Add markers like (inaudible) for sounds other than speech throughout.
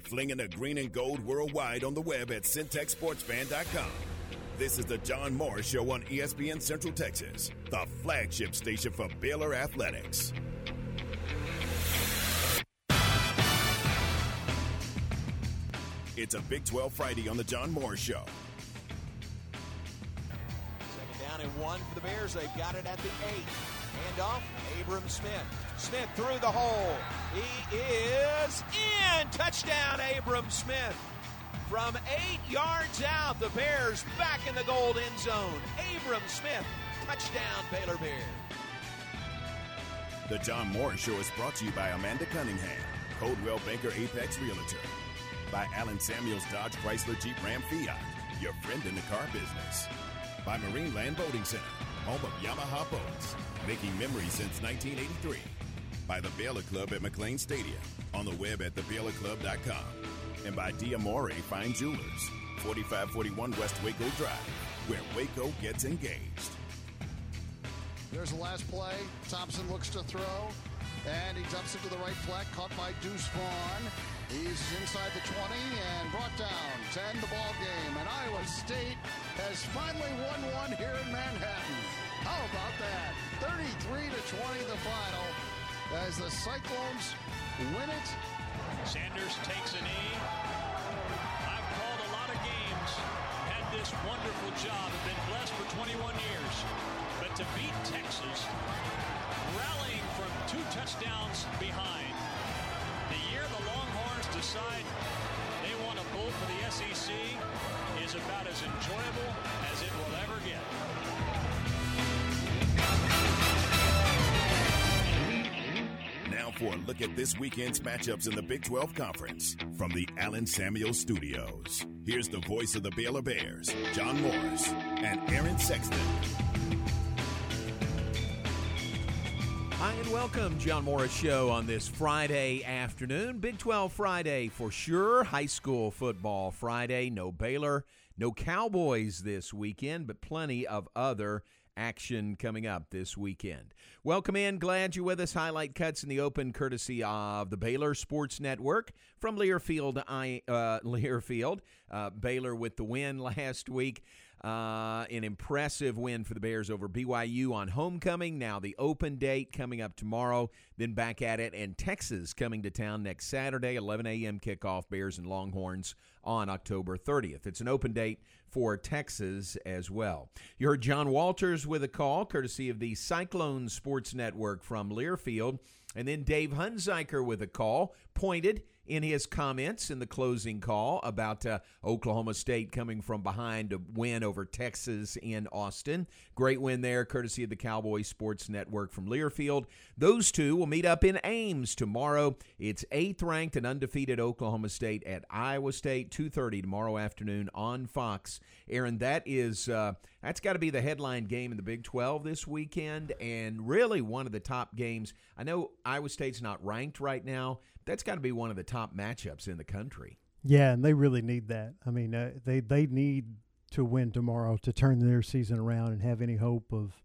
Flinging the green and gold worldwide on the web at syntechsportsfan.com. This is the John Morris Show on ESPN Central Texas, the flagship station for Baylor Athletics. It's a Big 12 Friday on the John Moore Show. One for the Bears. They've got it at the eight. Hand off, Abram Smith. Smith through the hole. He is in. Touchdown, Abram Smith. From eight yards out, the Bears back in the gold end zone. Abram Smith, touchdown, Baylor Bears. The John Morris Show is brought to you by Amanda Cunningham, Coldwell Banker Apex Realtor, by Allen Samuels Dodge Chrysler Jeep Ram Fiat, your friend in the car business, by Marine Land Boating Center, home of Yamaha boats, making memories since 1983, by the Baylor Club at McLane Stadium, on the web at thebaylorclub.com, and by Diamore Fine Jewelers, 4541 West Waco Drive, where Waco gets engaged. There's the last play. Thompson looks to throw, and he jumps into the right flat, caught by Deuce Vaughn. He's inside the 20 and brought down to end the ball game. And Iowa State has finally won one here in Manhattan. How about that? 33 to 20 the final as the Cyclones win it. Sanders takes a knee. I've called a lot of games, had this wonderful job, have been blessed for 21 years. But to beat Texas, rallying from two touchdowns behind, decide they want a bowl for the SEC is about as enjoyable as it will ever get. Now for a look at this weekend's matchups in the Big 12 Conference from the Allen Samuel Studios. Here's the voice of the Baylor Bears, John Morris, and Aaron Sexton. Hi and welcome, John Morris Show on this Friday afternoon. Big 12 Friday for sure. High school football Friday. No Baylor, no Cowboys this weekend, but plenty of other action coming up this weekend. Welcome in. Glad you're with us. Highlight cuts in the open courtesy of the Baylor Sports Network from Learfield. I uh, (laughs) Learfield. Uh, Baylor with the win (laughs) last week. Uh, an impressive win for the Bears over BYU on homecoming. Now the open date coming up tomorrow, then back at it, and Texas coming to town next Saturday, 11 a.m. kickoff. Bears and Longhorns on October 30th. It's an open date for Texas as well. You heard John Walters with a call, courtesy of the Cyclone Sports Network from Learfield, and then Dave Hunziker with a call, pointed in his comments in the closing call about uh, Oklahoma State coming from behind to win over Texas in Austin. Great win there, courtesy of the Cowboy Sports Network from Learfield. Those two will meet up in Ames tomorrow. It's eighth ranked and undefeated Oklahoma State at Iowa State, 2:30 tomorrow afternoon on Fox. Aaron, that is uh, that's got to be the headline game in the Big 12 this weekend, and really one of the top games. I know Iowa State's not ranked right now. That's got to be one of the top matchups in the country. Yeah, and they really need that. I mean, uh, they they need to win tomorrow to turn their season around and have any hope of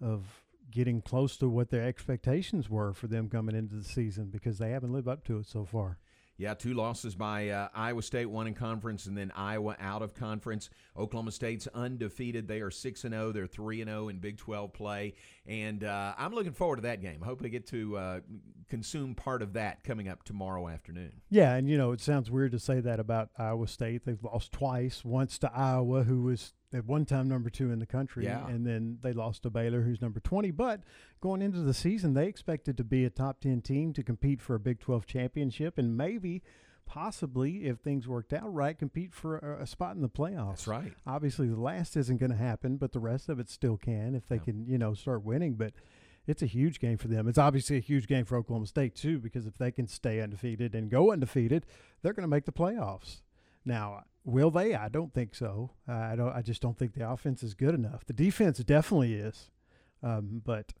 of getting close to what their expectations were for them coming into the season because they haven't lived up to it so far. Yeah, two losses by uh, Iowa State, one in conference, and then Iowa out of conference. Oklahoma State's undefeated; they are six and zero. They're three and zero in Big Twelve play, and uh, I'm looking forward to that game. I hope I get to uh, consume part of that coming up tomorrow afternoon. Yeah, and you know it sounds weird to say that about Iowa State. They've lost twice. Once to Iowa, who was at one time number two in the country, Yeah. and then they lost to Baylor, who's number twenty. But going into the season, they expected to be a top ten team to compete for a Big Twelve championship, and maybe. Possibly, if things worked out right, compete for a, a spot in the playoffs. That's right. Obviously, the last isn't going to happen, but the rest of it still can if they Yeah. can, you know, start winning. But it's a huge game for them. It's obviously a huge game for Oklahoma State too, because if they can stay undefeated and go undefeated, they're going to make the playoffs. Now, will they? I don't think so. Uh, I don't. I just don't think the offense is good enough. The defense definitely is, um, but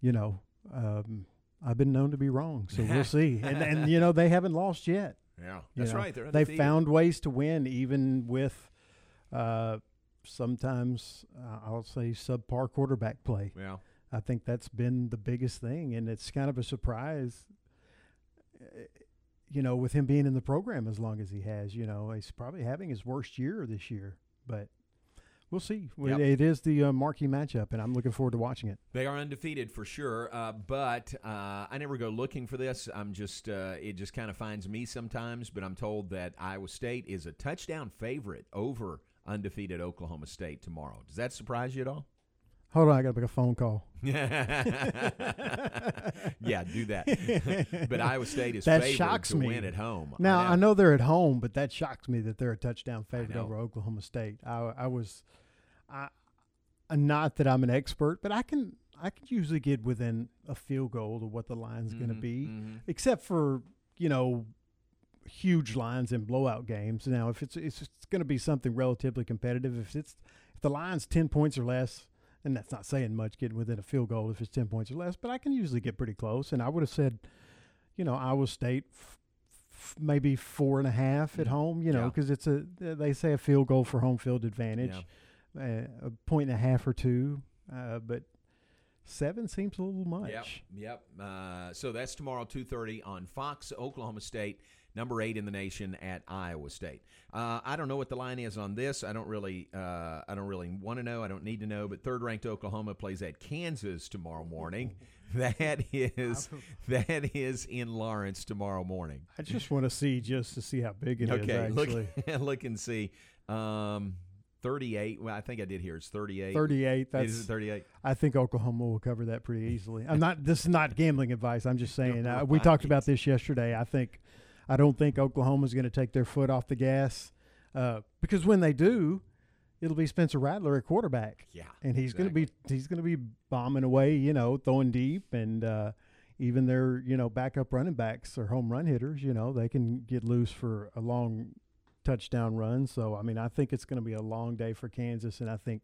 you know, um, I've been known to be wrong, so we'll (laughs) see. And and you know, they haven't lost yet. Yeah, you that's know. right. They're They've found ways to win, even with uh, sometimes uh, I'll say subpar quarterback play. Yeah. I think that's been the biggest thing, and it's kind of a surprise. You know, with him being in the program as long as he has, you know, he's probably having his worst year this year, but we'll see. Yep. It is the uh, marquee matchup, and I'm looking forward to watching it. They are undefeated for sure, uh, but uh, I never go looking for this. I'm just uh, it just kind of finds me sometimes. But I'm told that Iowa State is a touchdown favorite over undefeated Oklahoma State tomorrow. Does that surprise you at all? Hold on, I got to make a phone call. (laughs) yeah, do that. (laughs) but Iowa State is That favored shocks to me. win at home. Now I know they're at home, but that shocks me that they're a touchdown favorite over Oklahoma State. I, I was, I, not that I'm an expert, but I can I can usually get within a field goal of what the line's going to be, mhm. except for you know huge lines in blowout games. Now if it's it's, it's going to be something relatively competitive, if it's if the line's ten points or less. And that's not saying much getting within a field goal if it's 10 points or less, but I can usually get pretty close. And I would have said, you know, Iowa State f- f- maybe four and a half at Mhm. home, you know, Yeah. because it's a, they say a field goal for home field advantage, Yeah. uh, a point and a half or two. Uh, but seven seems a little much. Yep, yep. Uh, so that's tomorrow, two thirty on Fox. Oklahoma State, number eight in the nation at Iowa State. Uh, I don't know what the line is on this. I don't really, uh, I don't really want to know. I don't need to know. But third-ranked Oklahoma plays at Kansas tomorrow morning. (laughs) That is (laughs) that is in Lawrence tomorrow morning. I just want to see just to see how big it is. okay, look (laughs) look and see. Um, Thirty-eight. Well, I think I did here. It's thirty-eight. 38. That's Is it thirty-eight? I think Oklahoma will cover that pretty easily. I'm not. This is not gambling advice. I'm just saying. Uh, we talked about this yesterday. I think. I don't think Oklahoma's going to take their foot off the gas uh, because when they do, it'll be Spencer Rattler at quarterback. Yeah, and he's going to be he's going to be bombing away. You know, throwing deep, and uh, even their you know backup running backs or home run hitters. You know, they can get loose for a long touchdown run. So I mean, I think it's going to be a long day for Kansas, and I think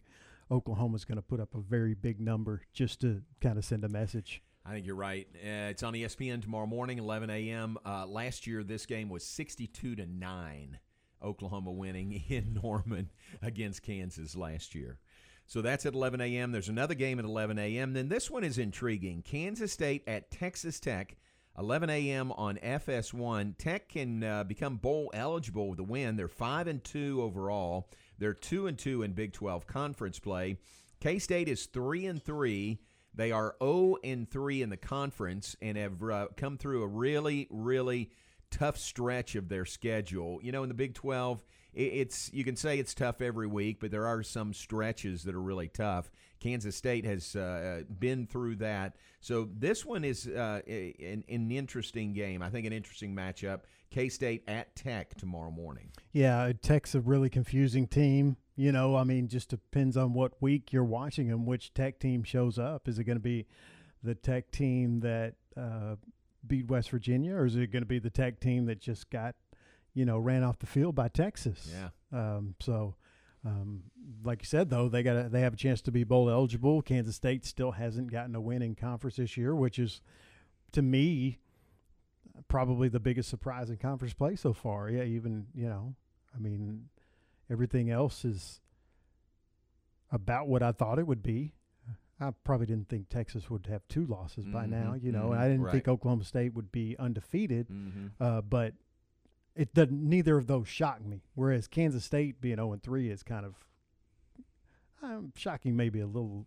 Oklahoma's going to put up a very big number just to kind of send a message. I think you're right. Uh, it's on ESPN tomorrow morning, 11 a.m. Uh, last year, this game was 62 to nine. Oklahoma winning (laughs) in Norman against Kansas last year. So that's at 11 a.m. There's another game at 11 a.m. Then this one is intriguing. Kansas State at Texas Tech, 11 a.m. on FS1. Tech can uh, become bowl eligible with a win. They're five and two overall. They're two and two in Big 12 conference play. K State is three and three. They are 0 and 3 in the conference and have uh, come through a really, really tough stretch of their schedule. You know, in the Big 12, it's you can say it's tough every week, but there are some stretches that are really tough. Kansas State has uh, been through that. So this one is uh, an, an interesting game. I think an interesting matchup. K State at Tech tomorrow morning. Yeah, Tech's a really confusing team. You know, I mean, just depends on what week you're watching and which Tech team shows up. Is it going to be the Tech team that uh, beat West Virginia, or is it going to be the Tech team that just got, you know, ran off the field by Texas? Yeah. Um, so, um, like you said, though, they got they have a chance to be bowl eligible. Kansas State still hasn't gotten a win in conference this year, which is, to me, probably the biggest surprise in conference play so far. Yeah, even you know, I mean, everything else is about what I thought it would be. I probably didn't think Texas would have two losses by now, you know, mhm, I didn't think. Oklahoma State would be undefeated. Mm-hmm. Uh, but it doesn't. Neither of those shocked me. Whereas Kansas State being zero and three is kind of um, shocking, maybe a little,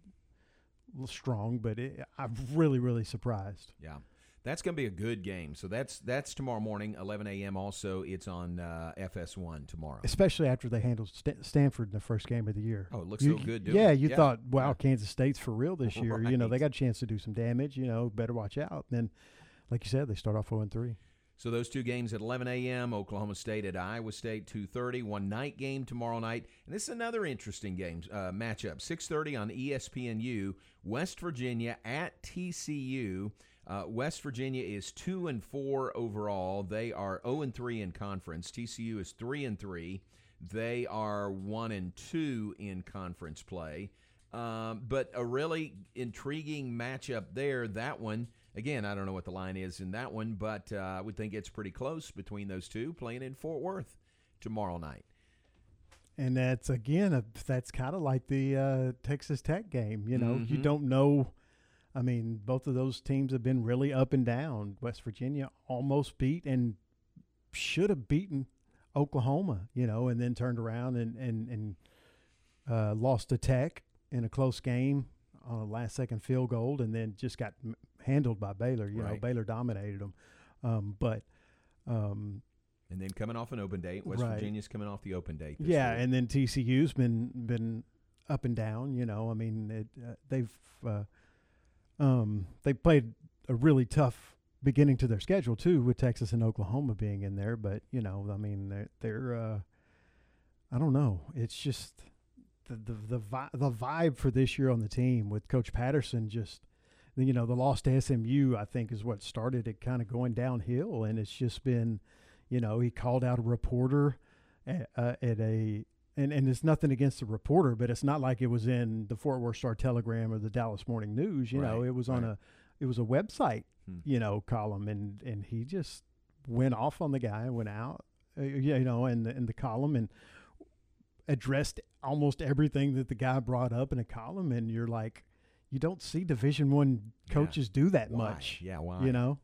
little strong, but it, I'm really, really surprised. Yeah. That's going to be a good game. So that's that's tomorrow morning, 11 a.m. Also, it's on uh, FS1 tomorrow. Especially after they handled Sta- Stanford in the first game of the year. Oh, it looks You- so good. Yeah, it. you thought, wow, Yeah. Kansas State's for real this year. You know, they got a chance to do some damage. You know, better watch out. then, like you said, they start off 0 and 3. So those two games at 11 a.m. Oklahoma State at Iowa State 2:30. One night game tomorrow night, and this is another interesting game uh, matchup. 6:30 on ESPNU. West Virginia at TCU. Uh, West Virginia is two and four overall. They are 0 and three in conference. TCU is three and three. They are one and two in conference play. Um, but a really intriguing matchup there. That one, again, I don't know what the line is in that one, but uh, I would think it's pretty close between those two playing in Fort Worth tomorrow night. And that's again, a, that's kind of like the uh, Texas Tech game. You know, you Mhm. don't know I mean, both of those teams have been really up and down. West Virginia almost beat and should have beaten Oklahoma, you know, and then turned around and and and uh, lost to Tech in a close game on a last second field goal, and then just got handled by Baylor. You know, Baylor dominated them, um, but. Um, And then coming off an open date, West Right. Virginia's coming off the open date. Yeah, and then TCU's been been up and down. You know, I mean, it, uh, they've uh, um, they played a really tough beginning to their schedule too, with Texas and Oklahoma being in there. But you know, I mean, they're, they're uh, I don't know. It's just the the the, vi- the vibe for this year on the team with Coach Patterson just. You know, the loss to SMU, I think, is what started it kind of going downhill, and it's just been, you know, he called out a reporter at, uh, at a and, and it's nothing against the reporter, but it's not like it was in the Fort Worth Star Telegram or the Dallas Morning News. You know, it was on right. a it was a website, Hmm. you know, column, and and he just went off on the guy, went out, uh, you know, in the in the column and addressed almost everything that the guy brought up in a column, and you're like, you don't see Division One Yeah. coaches do that Why? much, Yeah, why? you know.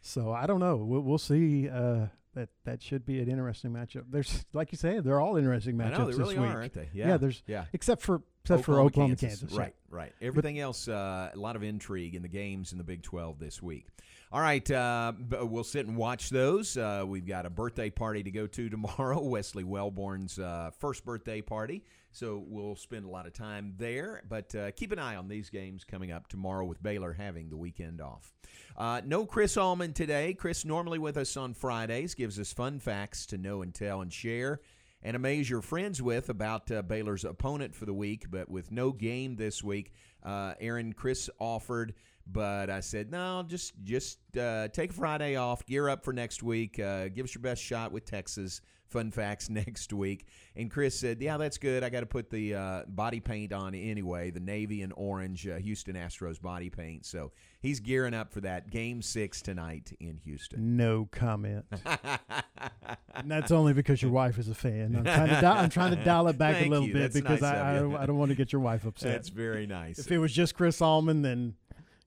So I don't know. We'll, we'll see. Uh, that that should be an interesting matchup. There's like you said, they're all interesting matchups know really this week. are, aren't they? Yeah, Yeah, there's yeah. except for except for Oklahoma, Kansas. Right, right. Everything else, uh, a lot of intrigue in the games in the Big 12 this week. All right, uh, we'll sit and watch those. Uh, we've got a birthday party to go to tomorrow, (laughs) Wesley Wellborn's uh, first birthday party. So we'll spend a lot of time there. But uh, keep an eye on these games coming up tomorrow with Baylor having the weekend off. Uh, no Chris Allman today. Chris normally with us on Fridays gives us fun facts to know and tell and share and amaze your friends with about uh, Baylor's opponent for the week. But with no game this week, uh, Aaron Chris offered, but I said no, just just uh, take Friday off, gear up for next week, uh, give us your best shot with Texas. Fun facts (laughs) next week. And Chris said, "Yeah, that's good. I got to put the uh, body paint on anyway, the navy and orange uh, Houston Astros body paint. So he's gearing up for that game six tonight in Houston." No comment. (laughs) and that's only because your wife is a fan. I'm trying to dial, I'm trying to dial it back Thank a little you. bit That's because nice I, I, don't. I don't want to get your wife upset. That's very nice. if it was just Chris Allman, then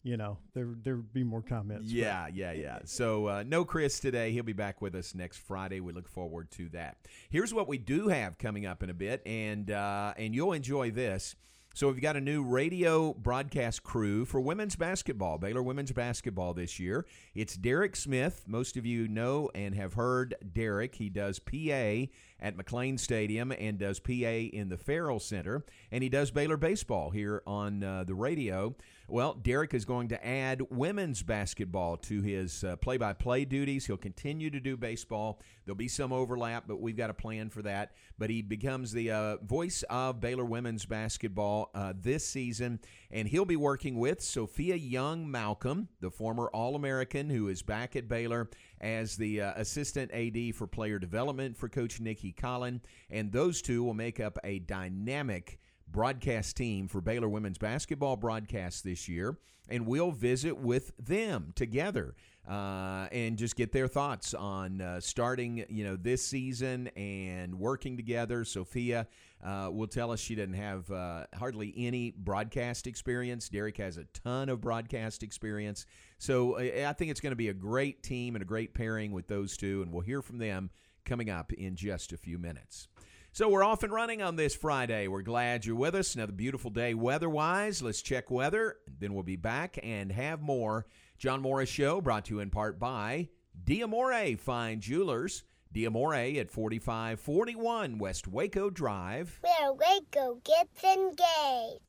you know there there would be more comments. but- Yeah, yeah, yeah. So uh, no Chris today. He'll be back with us next Friday. We look forward to that. Here's what we do have coming up in a bit, and uh, and you'll enjoy this. So we've got a new radio broadcast crew for women's basketball, Baylor women's basketball this year. It's Derek Smith. Most of you know and have heard Derek. He does PA at McLane Stadium and does PA in the Ferrell Center, and he does Baylor baseball here on uh, the radio. Well, Derek is going to add women's basketball to his uh, play-by-play duties. He'll continue to do baseball. There'll be some overlap, but we've got a plan for that. But he becomes the uh, voice of Baylor women's basketball uh, this season, and he'll be working with Sophia Young Malcolm, the former All-American who is back at Baylor as the uh, assistant AD for player development for Coach Nicki Collen, and those two will make up a dynamic broadcast team for Baylor women's basketball broadcast this year, and we'll visit with them together uh, and just get their thoughts on uh, starting, you know, this season and working together. Sophia uh, will tell us she doesn't have uh, hardly any broadcast experience. Derek has a ton of broadcast experience, so I think it's going to be a great team and a great pairing with those two, and we'll hear from them coming up in just a few minutes. So we're off and running on this Friday. We're glad you're with us. Another beautiful day weather-wise. Let's check weather, then we'll be back and have more. John Morris Show brought to you in part by Diamore Fine Jewelers. Diamore at 4541 West Waco Drive. Where Waco gets engaged.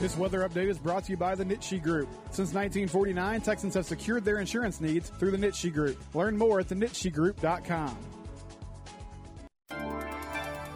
This weather update is brought to you by the Nitsche Group. Since 1949, Texans have secured their insurance needs through the Nitsche Group. Learn more at thenitschegroup.com.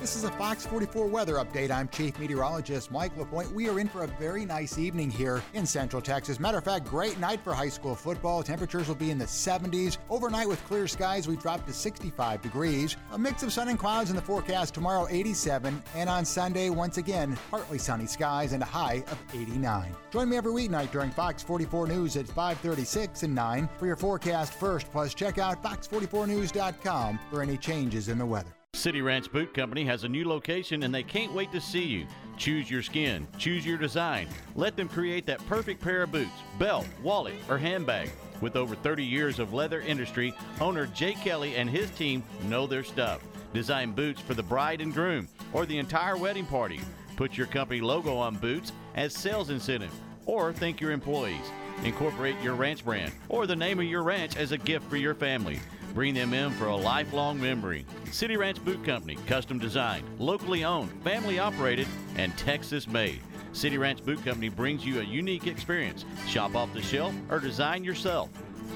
This is a Fox 44 weather update. I'm Chief Meteorologist Mike LaPointe. We are in for a very nice evening here in Central Texas. Matter of fact, great night for high school football. Temperatures will be in the 70s. Overnight with clear skies, we drop to 65 degrees. A mix of sun and clouds in the forecast tomorrow, 87. And on Sunday, once again, partly sunny skies and a high of 89. Join me every weeknight during Fox 44 News at 536 and 9 for your forecast first. Plus, check out fox44news.com for any changes in the weather. City Ranch Boot Company has a new location and they can't wait to see you. Choose your skin, choose your design. Let them create that perfect pair of boots, belt, wallet, or handbag. With over 30 years of leather industry, owner Jay Kelly and his team know their stuff. Design boots for the bride and groom or the entire wedding party. Put your company logo on boots as sales incentive or thank your employees. Incorporate your ranch brand or the name of your ranch as a gift for your family. Bring them in for a lifelong memory. City Ranch Boot Company, custom designed, locally owned, family operated, and Texas made. City Ranch Boot Company brings you a unique experience. Shop off the shelf or design yourself.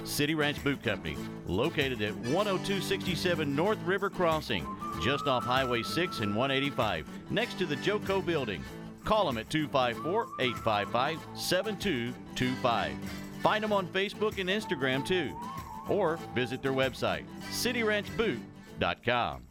City Ranch Boot Company, located at 10267 North River Crossing, just off Highway 6 and 185, next to the Joco Building. Call them at 254 855 7225. Find them on Facebook and Instagram too. Or visit their website, cityranchboot.com.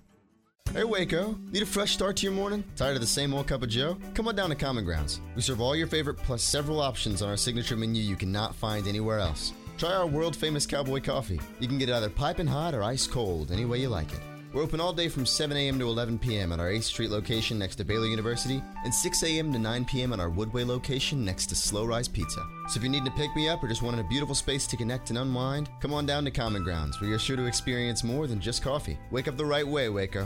Hey Waco, need a fresh start to your morning? Tired of the same old cup of joe? Come on down to Common Grounds. We serve all your favorite plus several options on our signature menu you cannot find anywhere else. Try our world famous cowboy coffee. You can get it either piping hot or ice cold, any way you like it. We're open all day from 7 a.m. to 11 p.m. at our 8th Street location next to Baylor University and 6 a.m. to 9 p.m. at our Woodway location next to Slow Rise Pizza. So if you're needing to pick me up or just wanted a beautiful space to connect and unwind, come on down to Common Grounds where you're sure to experience more than just coffee. Wake up the right way, Waco.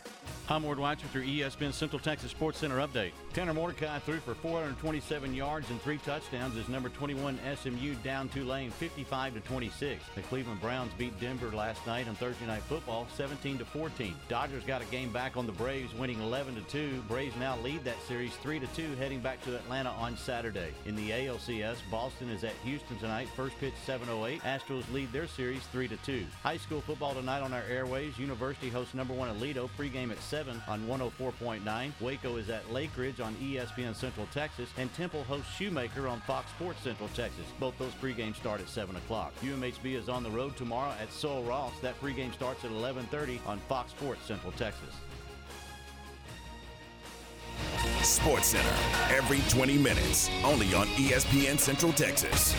I'm Ward with your ESPN Central Texas Sports Center update. Tanner Mordecai threw for 427 yards and three touchdowns as number 21 SMU down Tulane 55 to 26. The Cleveland Browns beat Denver last night on Thursday Night Football 17 to 14. Dodgers got a game back on the Braves, winning 11 to 2. Braves now lead that series 3 to 2, heading back to Atlanta on Saturday. In the ALCS, Boston is at Houston tonight. First pitch 7:08. Astros lead their series 3 to 2. High school football tonight on our airways. University hosts number one Aledo pregame at 7 on 104.9. Waco is at Lake Ridge on ESPN Central Texas, and Temple hosts Shoemaker on Fox Sports Central Texas. Both those pregames start at 7 o'clock. UMHB is on the road tomorrow at Sul Ross. That pregame starts at 11:30 on Fox Sports Central Texas. Sports Center, every 20 minutes, only on ESPN Central Texas.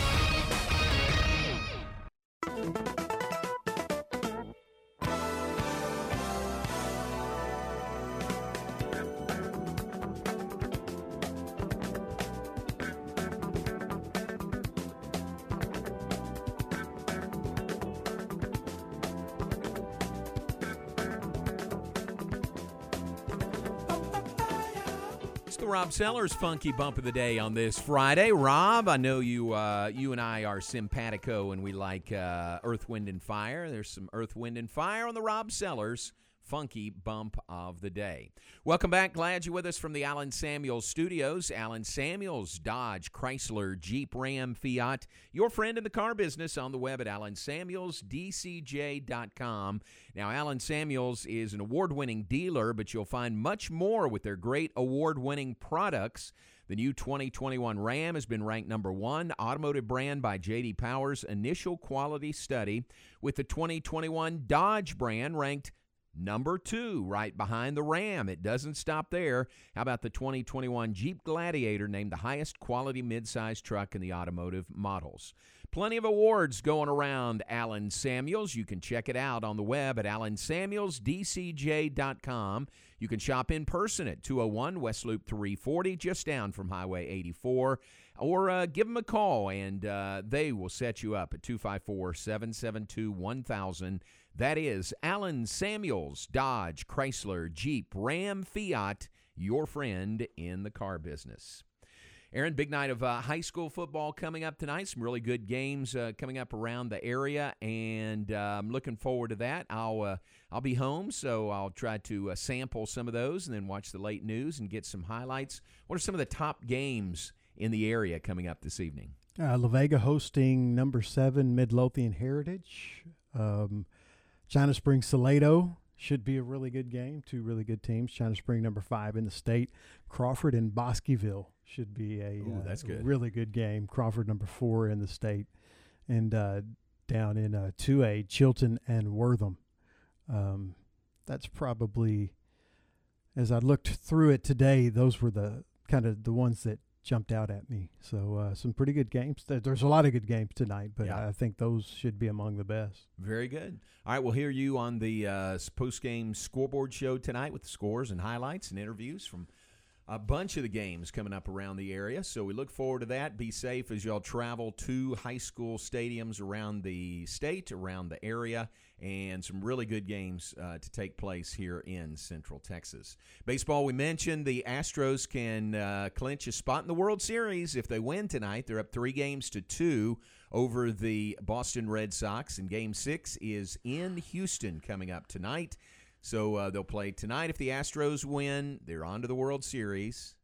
Rob Sellers Funky Bump of the Day on this Friday. Rob, I know you uh, you and I are simpatico and we like uh, Earth, Wind, and Fire. There's some Earth, Wind, and Fire on the Rob Sellers Funky Bump of the Day. Welcome back. Glad you're with us from the Allen Samuels studios. Allen Samuels, Dodge, Chrysler, Jeep, Ram, Fiat. Your friend in the car business on the web at allensamuelsdcj.com. Now, Allen Samuels is an award winning dealer, but you'll find much more with their great award winning products. The new 2021 Ram has been ranked number one automotive brand by JD Power's initial quality study, with the 2021 Dodge brand ranked Number two, right behind the Ram. It doesn't stop there. How about the 2021 Jeep Gladiator, named the highest quality midsize truck in the automotive models? Plenty of awards going around Allen Samuels. You can check it out on the web at allensamuelsdcj.com. You can shop in person at 201 West Loop 340, just down from Highway 84, or uh, give them a call and uh, they will set you up at 254 772 1000. That is Allen Samuels, Dodge, Chrysler, Jeep, Ram, Fiat, your friend in the car business. Aaron, big night of uh, high school football coming up tonight. Some really good games uh, coming up around the area, and uh, I'm looking forward to that. I'll uh, I'll be home, so I'll try to uh, sample some of those, and then watch the late news and get some highlights. What are some of the top games in the area coming up this evening? Uh, La Vega hosting number seven Midlothian Heritage. Um, China Spring Salado should be a really good game. Two really good teams. China Spring number five in the state. Crawford and Bosqueville should be a Ooh, uh, that's good. really good game. Crawford number four in the state, and uh, down in uh, two A Chilton and Wortham. Um, that's probably as I looked through it today. Those were the kind of the ones that jumped out at me. So uh, some pretty good games. There's a lot of good games tonight, but Yeah. I think those should be among the best. Very good. All right, we'll hear you on the uh, post game scoreboard show tonight with the scores and highlights and interviews from a bunch of the games coming up around the area. So we look forward to that. Be safe as y'all travel to high school stadiums around the state, around the area, and some really good games uh, to take place here in Central Texas. Baseball, we mentioned the Astros can uh, clinch a spot in the World Series if they win tonight. They're up three games to two over the Boston Red Sox, and Game Six is in Houston coming up tonight. So uh, they'll play tonight. If the Astros win, they're on to the World Series.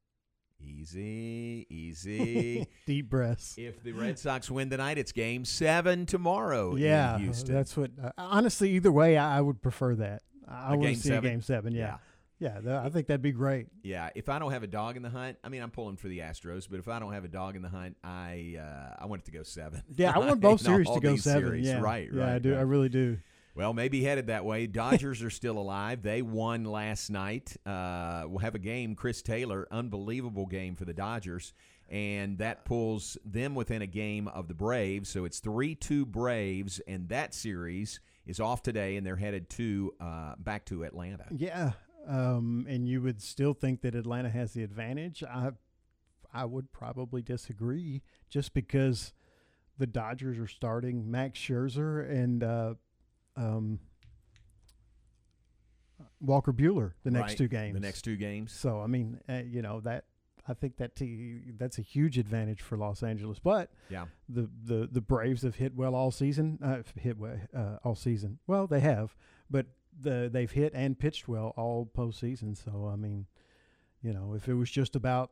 Easy, easy. (laughs) Deep breaths. if the Red Sox win tonight, it's Game Seven tomorrow yeah, in Houston. that's what. Uh, honestly, either way, I, I would prefer that. I want to see seven? a game seven. Yeah, yeah. tha- I think that'd be great. Yeah, if I don't have a dog in the hunt, I mean, I'm pulling for the Astros, but if I don't have a dog in the hunt, I uh, I want it to go seven. Yeah, I want (laughs) both series to go seven. series. Yeah, right, Yeah, right. I do. I really do. Well, maybe headed that way. Dodgers are still alive. They won last night. Uh, we'll have a game. Chris Taylor, unbelievable game for the Dodgers, and that pulls them within a game of the Braves. So it's three-two Braves, and that series is off today, and they're headed to uh, back to Atlanta. Yeah, um, and you would still think that Atlanta has the advantage. I, I would probably disagree, just because the Dodgers are starting Max Scherzer and uh, um, Walker Buehler the next Right, two games. The next two games. So I mean, uh, you know that I think that t- that's a huge advantage for Los Angeles. But Yeah. the the the Braves have hit well all season. Uh, hit well uh, all season. Well, they have, but the they've hit and pitched well all postseason. So I mean, you know, if it was just about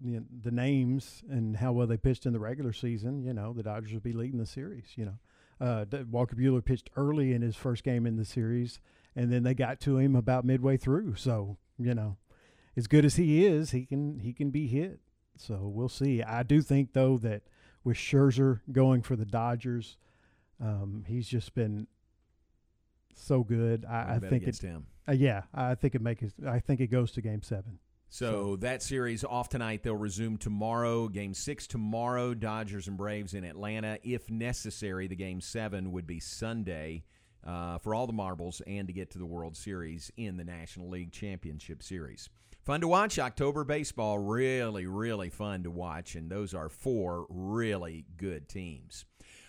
know, the names and how well they pitched in the regular season, you know, the Dodgers would be leading the series. You know, uh, Walker Buehler pitched early in his first game in the series, and then they got to him about midway through. So you know, as good as he is, he can he can be hit. So we'll see. I do think though that with Scherzer going for the Dodgers, um, he's just been so good. I, I think against it. him. Uh, yeah, I think it make it. I think it goes to Game Seven. So that series off tonight. They'll resume tomorrow. Game six tomorrow. Dodgers and Braves in Atlanta. If necessary, the game seven would be Sunday uh, for all the marbles and to get to the World Series in the National League Championship Series. Fun to watch. October baseball. Really, really fun to watch. And those are four really good teams.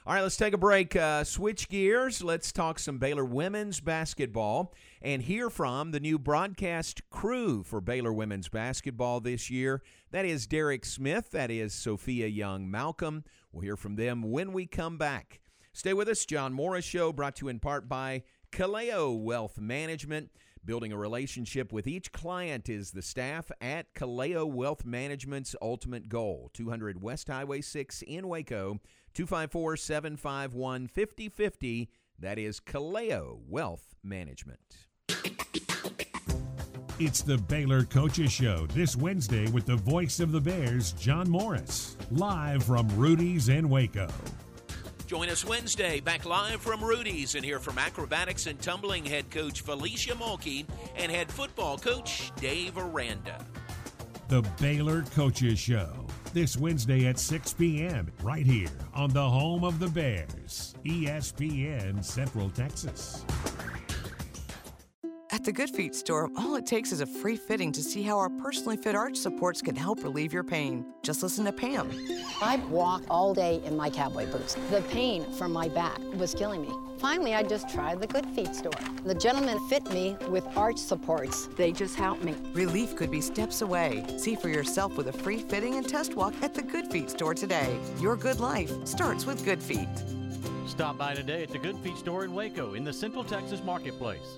All right, let's take a break. Uh, switch gears. Let's talk some Baylor women's basketball and hear from the new broadcast crew for Baylor women's basketball this year. That is Derek Smith. That is Sophia Young Malcolm. We'll hear from them when we come back. Stay with us. John Morris Show brought to you in part by Kaleo Wealth Management. Building a relationship with each client is the staff at Kaleo Wealth Management's ultimate goal. 200 West Highway 6 in Waco, 254 751 5050. That is Kaleo Wealth Management. It's the Baylor Coaches Show this Wednesday with the voice of the Bears, John Morris, live from Rudy's in Waco. Join us Wednesday, back live from Rudy's, and hear from acrobatics and tumbling head coach Felicia Mulkey and head football coach Dave Aranda. The Baylor Coaches Show this Wednesday at 6 p.m. right here on the home of the Bears, ESPN Central Texas. At the Good Feet store, all it takes is a free fitting to see how our personally fit arch supports can help relieve your pain. Just listen to Pam. I walked all day in my cowboy boots. The pain from my back was killing me. Finally, I just tried the Good Feet store. The gentleman fit me with arch supports. They just helped me. Relief could be steps away. See for yourself with a free fitting and test walk at the Good Feet store today. Your good life starts with Good Feet. Stop by today at the Good Feet store in Waco in the Central Texas Marketplace.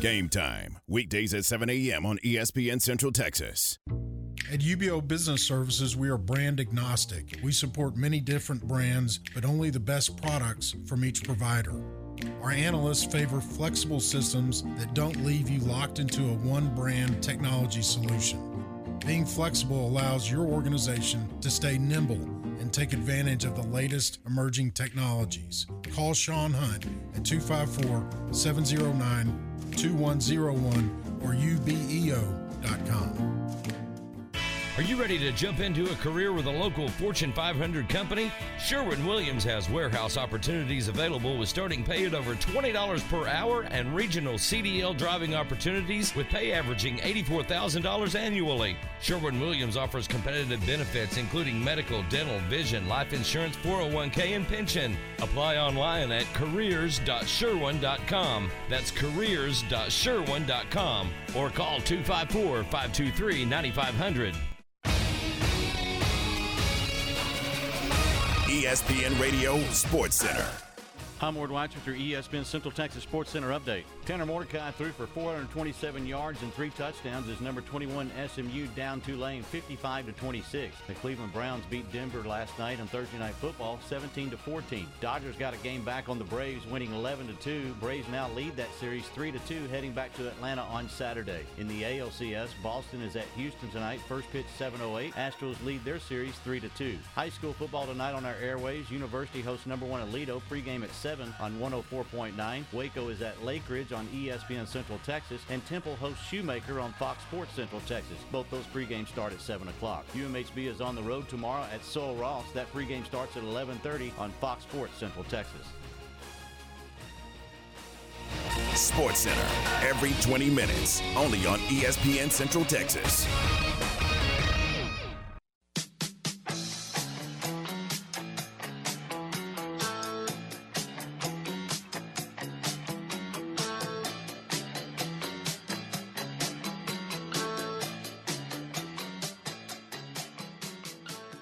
Game time, weekdays at 7 a.m. on ESPN Central Texas. At UBEO Business Services, we are brand agnostic. We support many different brands, but only the best products from each provider. Our analysts favor flexible systems that don't leave you locked into a one brand technology solution. Being flexible allows your organization to stay nimble and take advantage of the latest emerging technologies. Call Sean Hunt at 254 709 2101 or ubeo.com. Are you ready to jump into a career with a local Fortune 500 company? Sherwin Williams has warehouse opportunities available with starting pay at over $20 per hour and regional CDL driving opportunities with pay averaging $84,000 annually. Sherwin Williams offers competitive benefits including medical, dental, vision, life insurance, 401k, and pension. Apply online at careers.sherwin.com. That's careers.sherwin.com or call 254 523 9500. ESPN Radio Sports Center. I'm Ward Weitz with your ESPN Central Texas Sports Center update. Tanner Mordecai threw for 427 yards and three touchdowns as number 21 SMU down Tulane 55 to 26. The Cleveland Browns beat Denver last night on Thursday Night Football 17 to 14. Dodgers got a game back on the Braves, winning 11 to 2. Braves now lead that series 3 to 2, heading back to Atlanta on Saturday. In the ALCS, Boston is at Houston tonight. First pitch 7:08. Astros lead their series 3 to 2. High school football tonight on our airways. University hosts number one Aledo. Pregame at 7 on 104.9. Waco is at Lake Ridge on ESPN Central Texas, and Temple hosts Shoemaker on Fox Sports Central Texas. Both those pregames start at 7 o'clock. UMHB is on the road tomorrow at Sul Ross. That pregame starts at 11:30 on Fox Sports Central Texas. Sports Center, every 20 minutes, only on ESPN Central Texas.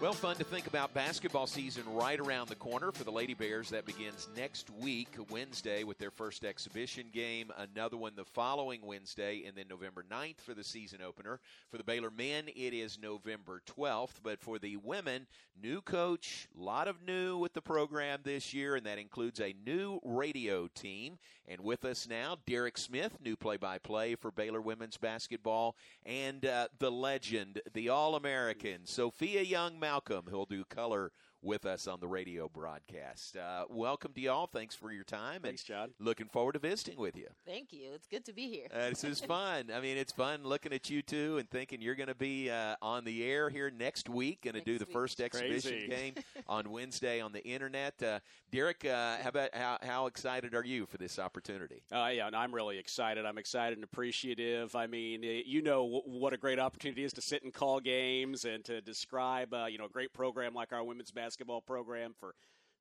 Well, fun to think about basketball season right around the corner for the Lady Bears. That begins next week, Wednesday, with their first exhibition game. Another one the following Wednesday, and then November 9th for the season opener. For the Baylor men, it is November 12th. But for the women, new coach, a lot of new with the program this year, and that includes a new radio team. And with us now, Derek Smith, new play by play for Baylor women's basketball, and uh, the legend, the All American, Sophia Young Malcolm, who'll do color with us on the radio broadcast. Uh, welcome to y'all. Thanks for your time. Thanks, John. Looking forward to visiting with you. Thank you. It's good to be here. Uh, this is (laughs) fun. I mean, it's fun looking at you two and thinking you're going to be uh, on the air here next week, going to do the week. first exhibition Crazy. game (laughs) on Wednesday on the internet. Uh, Derek, uh, how about how, how excited are you for this opportunity? Uh, yeah, and I'm really excited. I'm excited and appreciative. I mean, you know what a great opportunity is to sit and call games and to describe, uh, you know, a great program like our women's basketball program for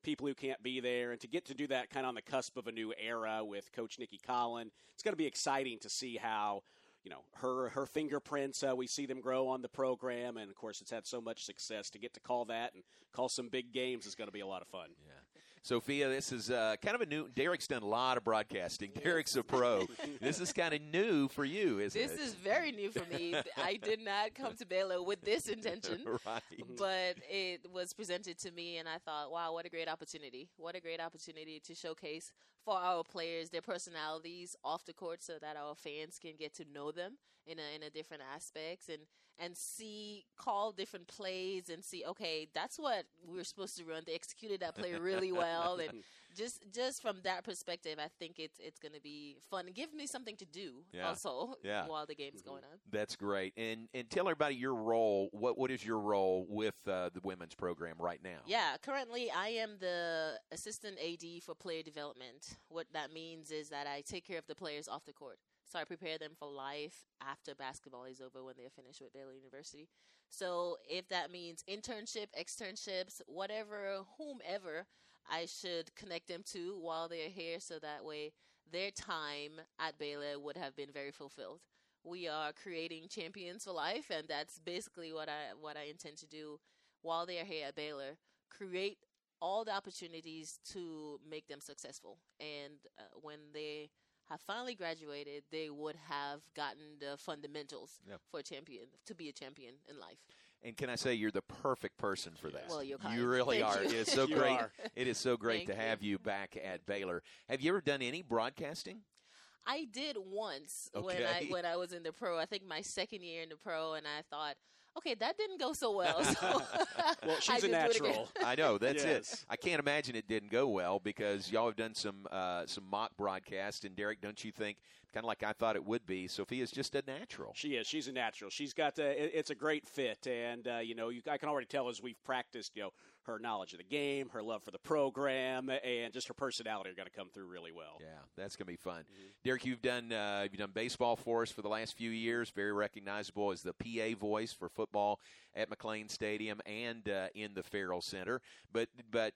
people who can't be there, and to get to do that kind of on the cusp of a new era with Coach Nicki Collen. It's going to be exciting to see how. You know her her fingerprints. Uh, we see them grow on the program, and of course, it's had so much success. To get to call that and call some big games is going to be a lot of fun. Yeah. Sophia, this is uh, kind of a new. Derek's done a lot of broadcasting. Derek's a pro. (laughs) this is kind of new for you, isn't This is very new for me. I did not come to Baylor with this intention, (laughs) right. but it was presented to me, and I thought, wow, what a great opportunity! What a great opportunity to showcase for our players their personalities off the court, so that our fans can get to know them in a in a different aspects and and see call different plays and see okay that's what we are supposed to run they executed that play really well and (laughs) just just from that perspective i think it's it's going to be fun give me something to do Yeah. also Yeah. while the game's going on That's great. And and tell everybody your role. What what is your role with uh, the women's program right now? Yeah, currently I am the assistant AD for player development. What that means is that I take care of the players off the court. So I prepare them for life after basketball is over when they're finished with Baylor University. So if that means internship, externships, whatever, whomever, I should connect them to while they're here, so that way their time at Baylor would have been very fulfilled. We are creating champions for life, and that's basically what I what I intend to do while they're here at Baylor. Create all the opportunities to make them successful, and uh, when they have finally graduated, they would have gotten the fundamentals for a champion to be a champion in life. And can I say you're the perfect person for that? Well, you're kind. You really Thank are. you. It is so (laughs) You great. are. It is so great Thank to have you back at Baylor. Have you ever done any broadcasting? I did once when I when I was in the pro. I think my second year in the pro, and I thought, okay, that didn't go so well. So (laughs) Well, she's (laughs) I a just do it again. natural. I know that's Yes. it. I can't imagine it didn't go well because y'all have done some uh, some mock broadcasts. And Derek, don't you think kind of like I thought it would be? Sophia's just a natural. She is. She's a natural. She's got. The, it- it's a great fit, and uh, you know, you, I can already tell as we've practiced. You know, her knowledge of the game, her love for the program, and just her personality are going to come through really well. Yeah, that's going to be fun. Derek, you've done uh, you've done baseball for us for the last few years. Very recognizable as the PA voice for football at McLane Stadium and uh, in the Ferrell Center. But but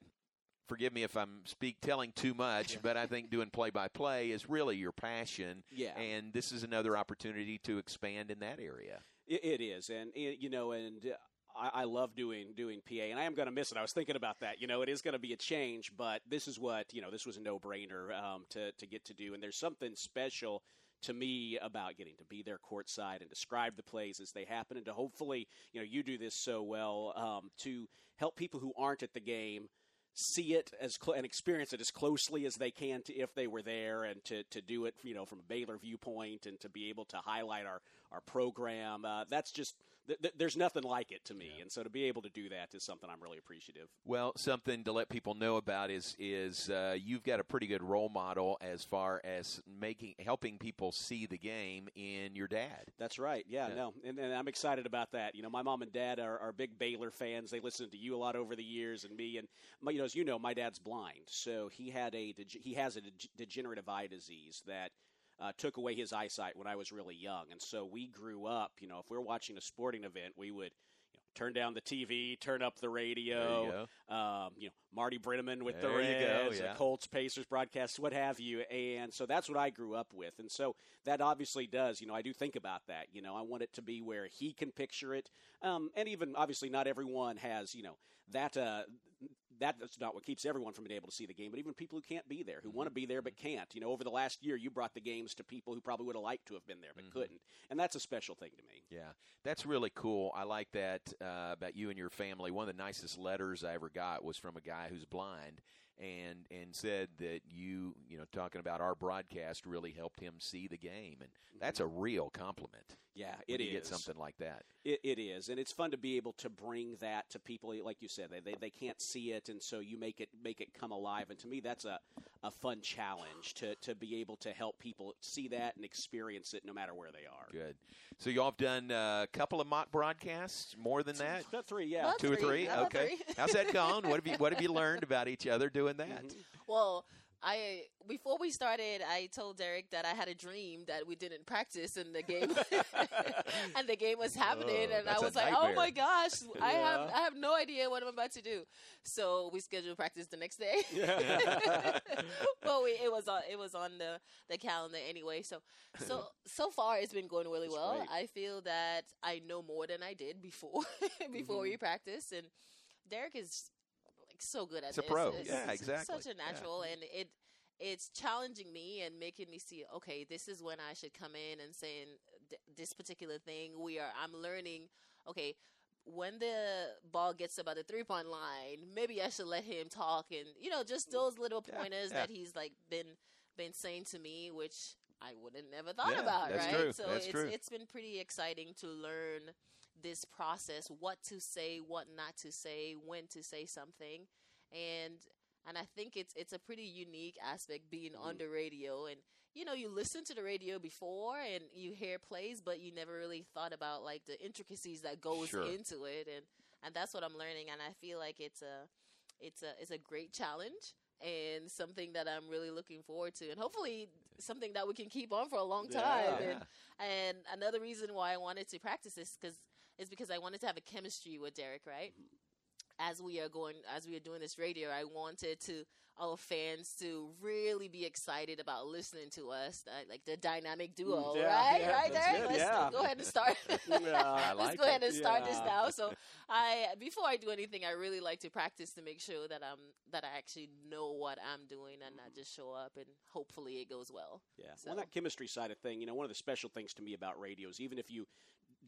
forgive me if I'm speak telling too much, but I think doing play by play is really your passion. Yeah. and this is another opportunity to expand in that area. It, it is, and it, you know, and uh, I, I love doing doing PA, and I am going to miss it. I was thinking about that. You know, it is going to be a change, but this is what you know. This was a no brainer um, to to get to do, and there's something special to me about getting to be there courtside and describe the plays as they happen, and to hopefully, you know, you do this so well um, to help people who aren't at the game see it as cl- and experience it as closely as they can to if they were there and to, to do it you know from a Baylor viewpoint and to be able to highlight our our program uh, that's just th- th- there's nothing like it to me and so to be able to do that is something I'm really appreciative Well, something to let people know about is is uh, you've got a pretty good role model as far as making helping people see the game in your dad. That's right. Yeah, Yeah. no, and, and I'm excited about that. You know, my mom and dad are, are big Baylor fans. They listen to you a lot over the years, and me. And my, you know, as you know, my dad's blind, so he had a he has a degenerative eye disease that uh, took away his eyesight when I was really young, and so we grew up. You know, if we're watching a sporting event, we would. You know, Turn down the TV, turn up the radio. You Um, you know, Marty Brennaman with There the you go, Reds, yeah. the Colts, Pacers broadcasts, what have you. And so that's what I grew up with. And so that obviously does, you know, I do think about that. You know, I want it to be where he can picture it. Um, and even obviously not everyone has, you know, that uh, that's not what keeps everyone from being able to see the game, but even people who can't be there, who want to be there but can't. You know, over the last year, you brought the games to people who probably would have liked to have been there but couldn't. And that's a special thing to me. Yeah, that's really cool. I like that uh, about you and your family. One of the nicest letters I ever got was from a guy who's blind, and and said that you you know talking about our broadcast really helped him see the game, and that's a real compliment. Yeah, it you get something like that. It, it is, and it's fun to be able to bring that to people. Like you said, they, they they can't see it, and so you make it make it come alive. And to me, that's a, a fun challenge to to be able to help people see that and experience it, no matter where they are. Good. So y'all have done uh, a couple of mock broadcasts, more than that. About three, yeah, About two or three, three. about Okay. three. How's that gone? What have you What have you (laughs) learned about each other doing that? Well, I before we started, I told Derek that I had a dream that we didn't practice in the game, (laughs) and the game was happening, Oh, and I was like, "Oh my gosh, I have I have no idea what I'm about to do." So we scheduled practice the next day. (laughs) but we, it was on it was on the the calendar anyway. So so so far it's been going really That's well. great. I feel that I know more than I did before (laughs) before we mm-hmm. practice, and Derek is so good at a this. pro. It's- Yeah, it's exactly. Such a Yeah. natural, and it it's challenging me and making me see. Okay, this is when I should come in and saying th- this particular thing. We are. I'm learning. Okay. When the ball gets about the three point line, maybe I should let him talk, and you know, just mm. those little pointers yeah. that he's like been been saying to me, which I would have never thought Yeah, about, right? true, So that's it's true. it's been pretty exciting to learn this process, what to say, what not to say, when to say something, and and I think it's it's a pretty unique aspect being Mm-hmm. on the radio, and you know you listen to the radio before and you hear plays, but you never really thought about like the intricacies that goes Sure. into it, and and that's what I'm learning, and I feel like it's a it's a it's a great challenge and something that I'm really looking forward to, and hopefully something that we can keep on for a long time. Yeah. And, (laughs) and another reason why I wanted to practice this because is because I wanted to have a chemistry with Derek, right? As we are going, as we are doing this radio, I wanted to our fans to really be excited about listening to us, uh, like the dynamic duo, Mm, Yeah, right? yeah, right, Derek. good, Let's yeah. go ahead and start. (laughs) (laughs) Yeah, Let's like go ahead and start this now. So I, before I do anything, I really like to practice to make sure that I'm that I actually know what I'm doing and not just show up and hopefully it goes well. Yeah. So- Well, that chemistry side of thing, you know, one of the special things to me about radios, even if you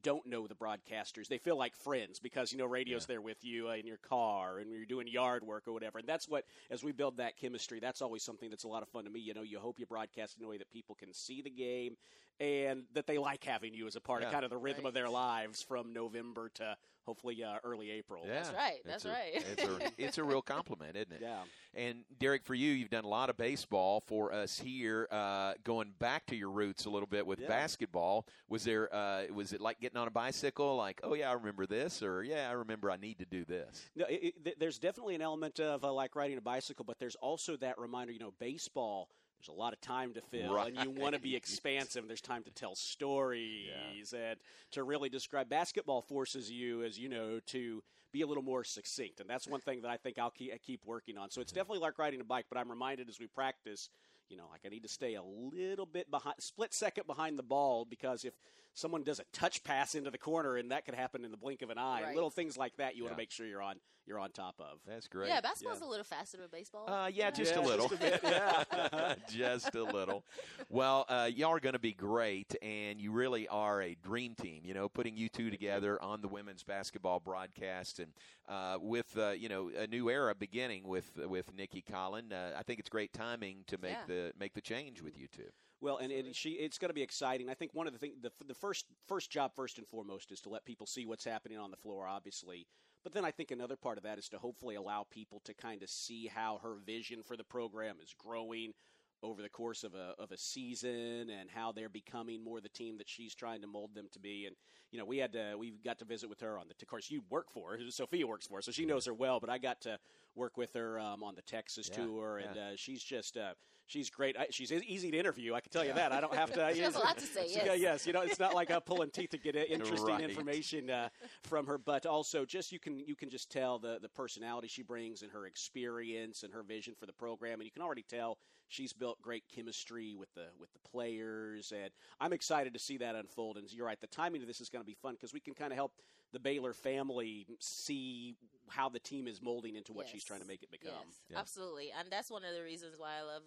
don't know the broadcasters, they feel like friends because you know radio's there with you uh, in your car and you're doing yard work or whatever. And that's what, as we build that chemistry, that's always something that's a lot of fun to me. You know, you hope you broadcast in a way that people can see the game and that they like having you as a part Yeah. of kind of the rhythm of their lives from November to hopefully uh, early April. Yeah. That's right, It's that's a- right. It's a, (laughs) it's a real compliment, isn't it? Yeah. And Derek, for you, you've done a lot of baseball for us here. Uh, going back to your roots a little bit with Yeah. basketball, was there? Uh, was it like getting on a bicycle? Like, oh yeah, I remember this, or yeah, I remember I need to do this. No, it, it, there's definitely an element of uh, like riding a bicycle, but there's also that reminder. You know, baseball. There's a lot of time to fill, and you want to be Right. (laughs) expansive. There's time to tell stories and to really describe. Basketball forces you, as you know, to be a little more succinct, and that's one thing that I think I'll keep, I keep working on. So it's hmm. definitely like riding a bike, but I'm reminded as we practice. You know, like I need to stay a little bit behind, split second behind the ball, because if someone does a touch pass into the corner, and that could happen in the blink of an eye, Right. little things like that, you want to make sure you're on you're on top of. That's great. Yeah, basketball's a little faster than baseball. Uh, yeah, just Yeah, a little. just a (laughs) (laughs) just a little. Well, uh, y'all are going to be great, and you really are a dream team. You know, putting you two together on the women's basketball broadcast, and uh, with uh, you know a new era beginning with with Nicki Collen. Uh, I think it's great timing to make Yeah. the make the change with you two. Well, and it, she, it's going to be exciting. I think one of the things, the, the first first job, first and foremost, is to let people see what's happening on the floor, obviously. But then I think another part of that is to hopefully allow people to kind of see how her vision for the program is growing over the course of a of a season, and how they're becoming more the team that she's trying to mold them to be. And you know, we had to, we got to visit with her on the. Of course, you work for her. (laughs) Sophia works for her, so she knows her well. But I got to work with her um, on the Texas Yeah, tour, and yeah. uh, she's just. Uh, She's great. I, she's easy to interview. I can tell you that. I don't have to. (laughs) She has a lot to say, (laughs) She- yes. yes. You know, it's not like I'm pulling teeth to get uh, interesting Right. information uh, from her, but also just you can you can just tell the the personality she brings and her experience and her vision for the program, and you can already tell she's built great chemistry with the with the players, and I'm excited to see that unfold. And you're right, the timing of this is going to be fun because we can kind of help the Baylor family see how the team is molding into what she's trying to make it become. Yes, absolutely, and that's one of the reasons why I love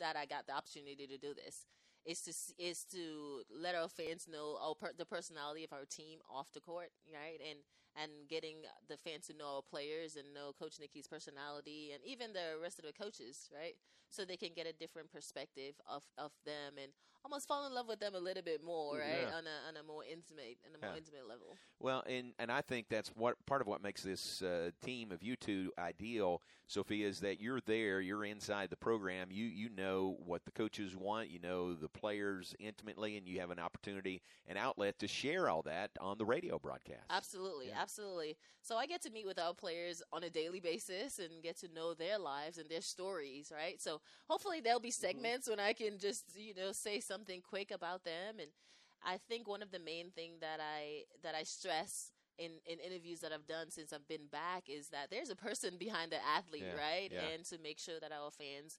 that I got the opportunity to do this. Is to is to let our fans know our per- the personality of our team off the court, right? And and getting the fans to know our players and know Coach Nicki's personality and even the rest of the coaches, right? So they can get a different perspective of, of them and almost fall in love with them a little bit more, right? Yeah. On a on a more intimate on a more Yeah. intimate level. Well, and and I think that's what part of what makes this uh, team of you two ideal, Sophia, is that you're there, you're inside the program, you you know what the coaches want, you know the players intimately, and you have an opportunity, an outlet to share all that on the radio broadcast. Absolutely, absolutely. So I get to meet with our players on a daily basis and get to know their lives and their stories, right? So hopefully there'll be mm-hmm. segments when I can just, you know, say something quick about them and I think one of the main thing that I that I stress in, in interviews that I've done since I've been back is that there's a person behind the athlete, Yeah, right? yeah. And to make sure that our fans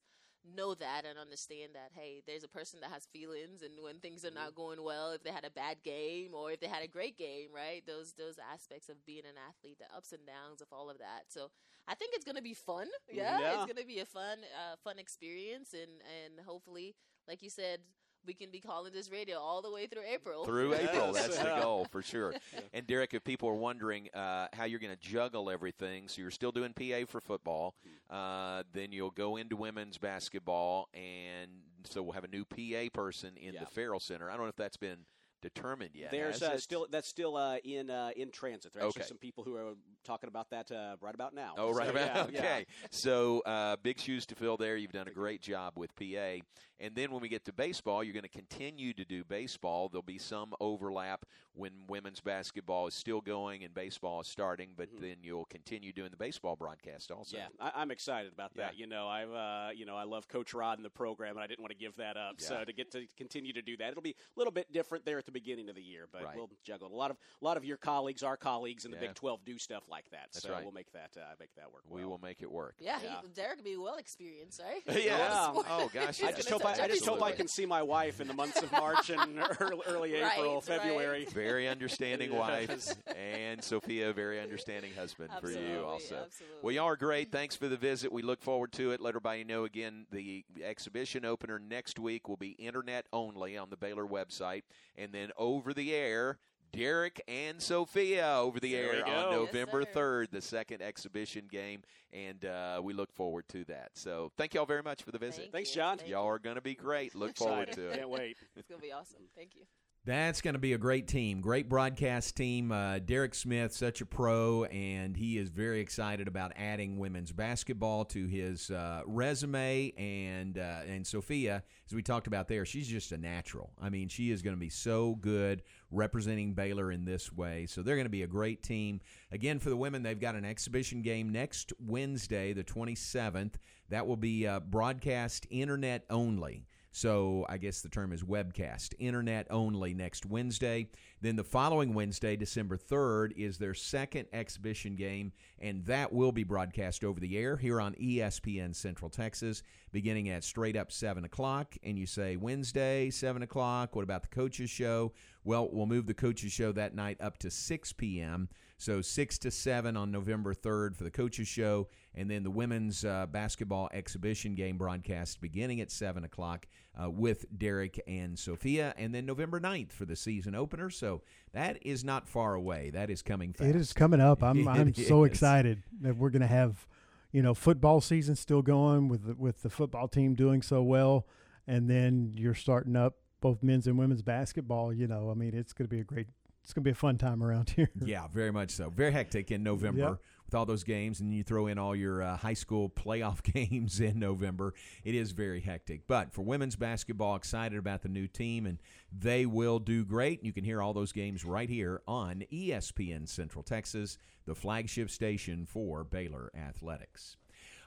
know that and understand that hey there's a person that has feelings and when things are not going well if they had a bad game or if they had a great game right? Those those aspects of being an athlete the ups and downs of all of that. So i think it's going to be fun. Yeah, Yeah. it's going to be a fun uh, fun experience and and hopefully like you said we can be calling this radio all the way through april Through April, Yes. that's the (laughs) goal for sure. (laughs) And Derek, if people are wondering uh, how you're going to juggle everything, so you're still doing PA for football, uh, then you'll go into women's basketball, and so we'll have a new PA person in Yeah. the Ferrell Center. I don't know if that's been determined yet. There's uh, still that's still uh, in uh, in transit. There's Okay. some people who are talking about that uh, right about now. Oh, right So, about yeah, (laughs) okay. yeah. So uh, big shoes to fill there. You've done a great job with PA, and then when we get to baseball, you're going to continue to do baseball. There'll be some overlap when women's basketball is still going and baseball is starting, but then you'll continue doing the baseball broadcast also. Mm-hmm. Yeah, I, I'm excited about that. You know, I uh, you know I love Coach Rod in the program, and I didn't want to give that up. Yeah. So to get to continue to do that, it'll be a little bit different there at the beginning of the year, but Right. we'll juggle it. a lot of a lot of your colleagues, our colleagues in the Yeah. Big 12 do stuff like that. That's so right. we'll make that uh, make that work. We will make it work. Yeah, He, Derek would be well experienced, right? (laughs) Yeah. Sport. Oh, gosh, (laughs) I just hope I, I just hope I can see my wife in the months of March and (laughs) early, early April, right. February. Very understanding wife, and Sophia, very understanding husband for you also. absolutely. Well, y'all are great. Thanks for the visit. We look forward to it. Let everybody know again the exhibition opener next week will be internet only on the Baylor website, and then over the air. Derek and Sophia over the There air on November sir. 3rd, the second exhibition game, and uh, we look forward to that. So, thank y'all very much for the visit. Thanks, John. Y'all are going to be great. Look forward to it. Can't wait. It's gonna be awesome. Thank you. That's going to be a great team, great broadcast team. Uh, Derek Smith, such a pro, and he is very excited about adding women's basketball to his uh, resume. And uh, and Sophia, as we talked about there, she's just a natural. I mean, she is going to be so good representing Baylor in this way. So they're going to be a great team. Again, for the women, they've got an exhibition game next Wednesday, the 27th. That will be uh, broadcast internet only. So I guess the term is webcast, internet only next Wednesday. Then the following Wednesday, December 3rd, is their second exhibition game, and that will be broadcast over the air here on ESPN Central Texas, beginning at straight up 7 o'clock. And you say, Wednesday, 7 o'clock, what about the coaches' show? Well, we'll move the coaches' show that night up to 6 p.m. So 6 to 7 on November 3rd for the coaches' show, and then the women's uh, basketball exhibition game broadcast beginning at 7 o'clock uh, with Derek and Sophia, and then November 9th for the season opener. So that is not far away. That is coming fast. It is coming up. I'm (laughs) I'm so is. excited that we're going to have, you know, football season still going with the, with the football team doing so well, and then you're starting up both men's and women's basketball. You know, I mean, it's going to be a great, it's going to be a fun time around here. (laughs) Yeah, very much so. Very hectic in November Yep. with all those games, and you throw in all your uh, high school playoff (laughs) games in November. It is very hectic. But for women's basketball, excited about the new team, and they will do great. You can hear all those games right here on ESPN Central Texas, the flagship station for Baylor Athletics.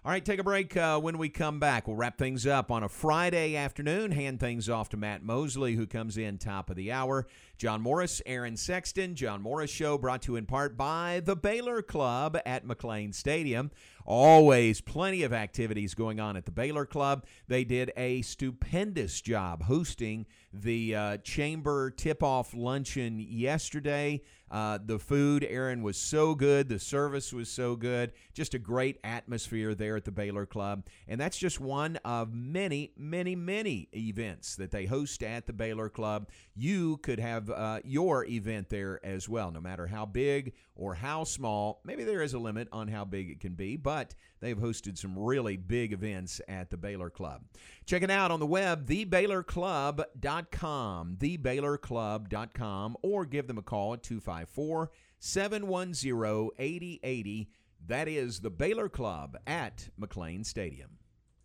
All right, take a break. Uh, when we come back, we'll wrap things up on a Friday afternoon. Hand things off to Matt Mosley, who comes in top of the hour. John Morris, Aaron Sexton, John Morris Show, brought to you in part by the Baylor Club at McLane Stadium. Always plenty of activities going on at the Baylor Club. They did a stupendous job hosting the uh, chamber tip off luncheon yesterday. Uh, the food, Aaron, was so good. The service was so good. Just a great atmosphere there at the Baylor Club. And that's just one of many, many, many events that they host at the Baylor Club. You could have uh, your event there as well, no matter how big or how small. Maybe there is a limit on how big it can be, but they've hosted some really big events at the Baylor Club. Check it out on the web, thebaylorclub.com, thebaylorclub.com, or give them a call at 254 710 8080. That is the Baylor Club at McLane Stadium.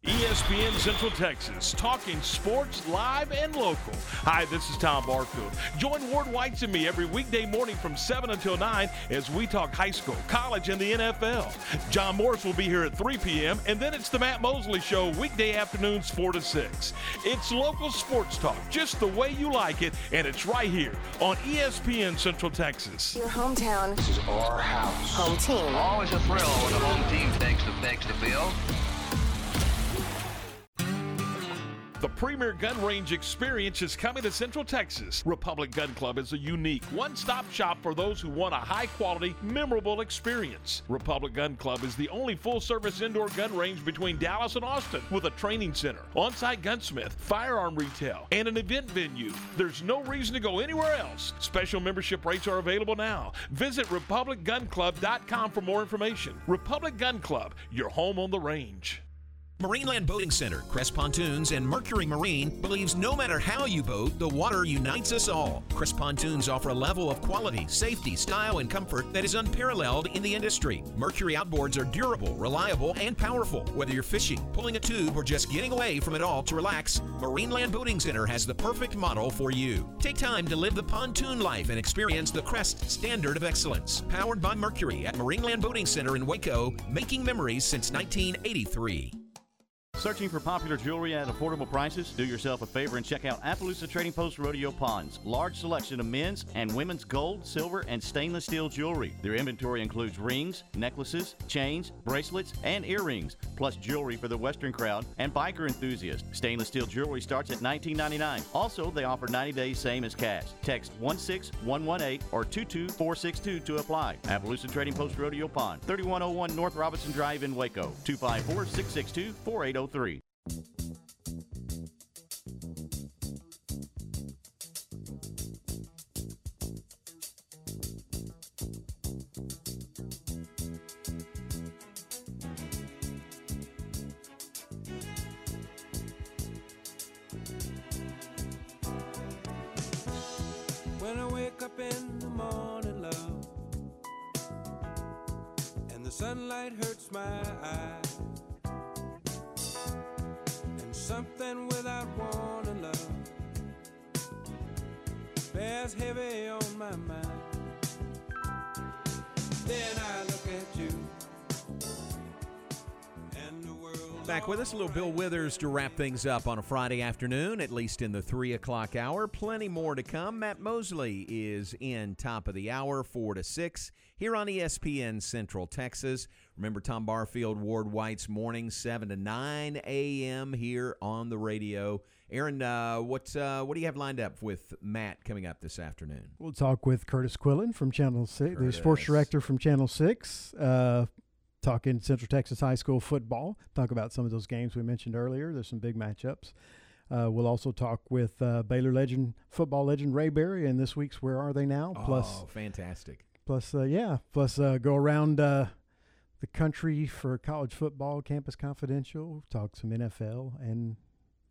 ESPN Central Texas, talking sports live and local. Hi, this is Tom Barfield. Join Ward Whites and me every weekday morning from 7 until 9 as we talk high school, college, and the NFL. John Morris will be here at 3 p.m., and then it's the Matt Mosley Show weekday afternoons 4 to 6. It's local sports talk, just the way you like it, and it's right here on ESPN Central Texas. Your hometown. This is our house. Home team. Always a thrill when the home team takes the takes the field. The premier gun range experience is coming to Central Texas. Republic Gun Club is a unique one stop shop for those who want a high quality, memorable experience. Republic Gun Club is the only full service indoor gun range between Dallas and Austin with a training center, on site gunsmith, firearm retail, and an event venue. There's no reason to go anywhere else. Special membership rates are available now. Visit RepublicGunClub.com for more information. Republic Gun Club, your home on the range. Marineland Boating Center, Crest Pontoons, and Mercury Marine believes no matter how you boat, the water unites us all. Crest Pontoons offer a level of quality, safety, style, and comfort that is unparalleled in the industry. Mercury outboards are durable, reliable, and powerful. Whether you're fishing, pulling a tube, or just getting away from it all to relax, Marineland Boating Center has the perfect model for you. Take time to live the pontoon life and experience the Crest standard of excellence. Powered by Mercury at Marineland Boating Center in Waco, making memories since 1983. Searching for popular jewelry at affordable prices? Do yourself a favor and check out Appaloosa Trading Post Rodeo Pawns. Large selection of men's and women's gold, silver, and stainless steel jewelry. Their inventory includes rings, necklaces, chains, bracelets, and earrings, plus jewelry for the Western crowd and biker enthusiasts. Stainless steel jewelry starts at $19.99. Also, they offer 90 days same as cash. Text 16118 or 22462 to apply. Appaloosa Trading Post Rodeo Pond, 3101 North Robinson Drive in Waco, 254 662 4803. When I wake up in the morning, love, and the sunlight hurts my eyes, without warning, love, bears heavy on my mind. Then I look at you, Back with us, a little Bill Withers to wrap things up on a Friday afternoon, at least in the 3 o'clock hour. Plenty more to come. Matt Mosley is in top of the hour, 4 to 6, here on ESPN Central Texas. Remember Tom Barfield, Ward White's morning, 7 to 9 a.m. here on the radio. Aaron, uh, what, uh, what do you have lined up with Matt coming up this afternoon? We'll talk with Curtis Quillen from Channel Six, the sports director from Channel Six. Uh, talking Central Texas High School football. Talk about some of those games we mentioned earlier. There's some big matchups. Uh, we'll also talk with uh, Baylor legend, football legend Ray Berry, and this week's Where Are They Now? Plus, oh, fantastic. plus, uh, yeah, plus uh, go around uh, the country for college football, Campus Confidential. Talk some NFL and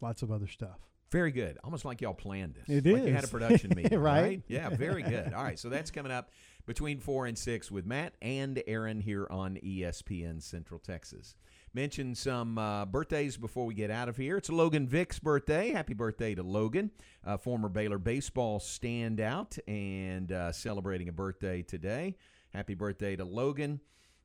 lots of other stuff. Very good. Almost like y'all planned this. It like you had a production (laughs) meeting, Right? right? Yeah, very good. All right, so that's coming up between 4 and 6 with Matt and Aaron here on ESPN Central Texas. Mention some uh, birthdays before we get out of here. It's Logan Vick's birthday. Happy birthday to Logan, uh, former Baylor baseball standout, and uh, celebrating a birthday today. Happy birthday to Logan.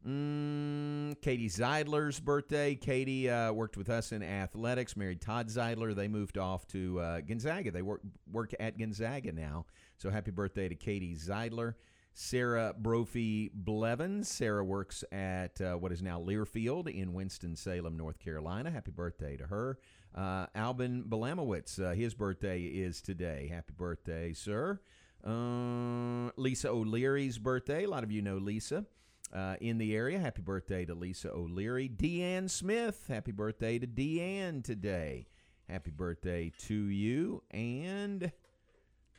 Mm, Katie Zeidler's birthday. Katie uh, worked with us in athletics, married Todd Zeidler. They moved off to uh, Gonzaga. They work, work at Gonzaga now. So happy birthday to Katie Zeidler. Sarah Brophy Blevins. Sarah works at uh, what is now Learfield in Winston-Salem, North Carolina. Happy birthday to her. Uh, Albin Belamowitz, uh, his birthday is today. Happy birthday, sir. Uh, Lisa O'Leary's birthday. A lot of you know Lisa uh, in the area. Happy birthday to Lisa O'Leary. Deanne Smith. Happy birthday to Deanne today. Happy birthday to you. And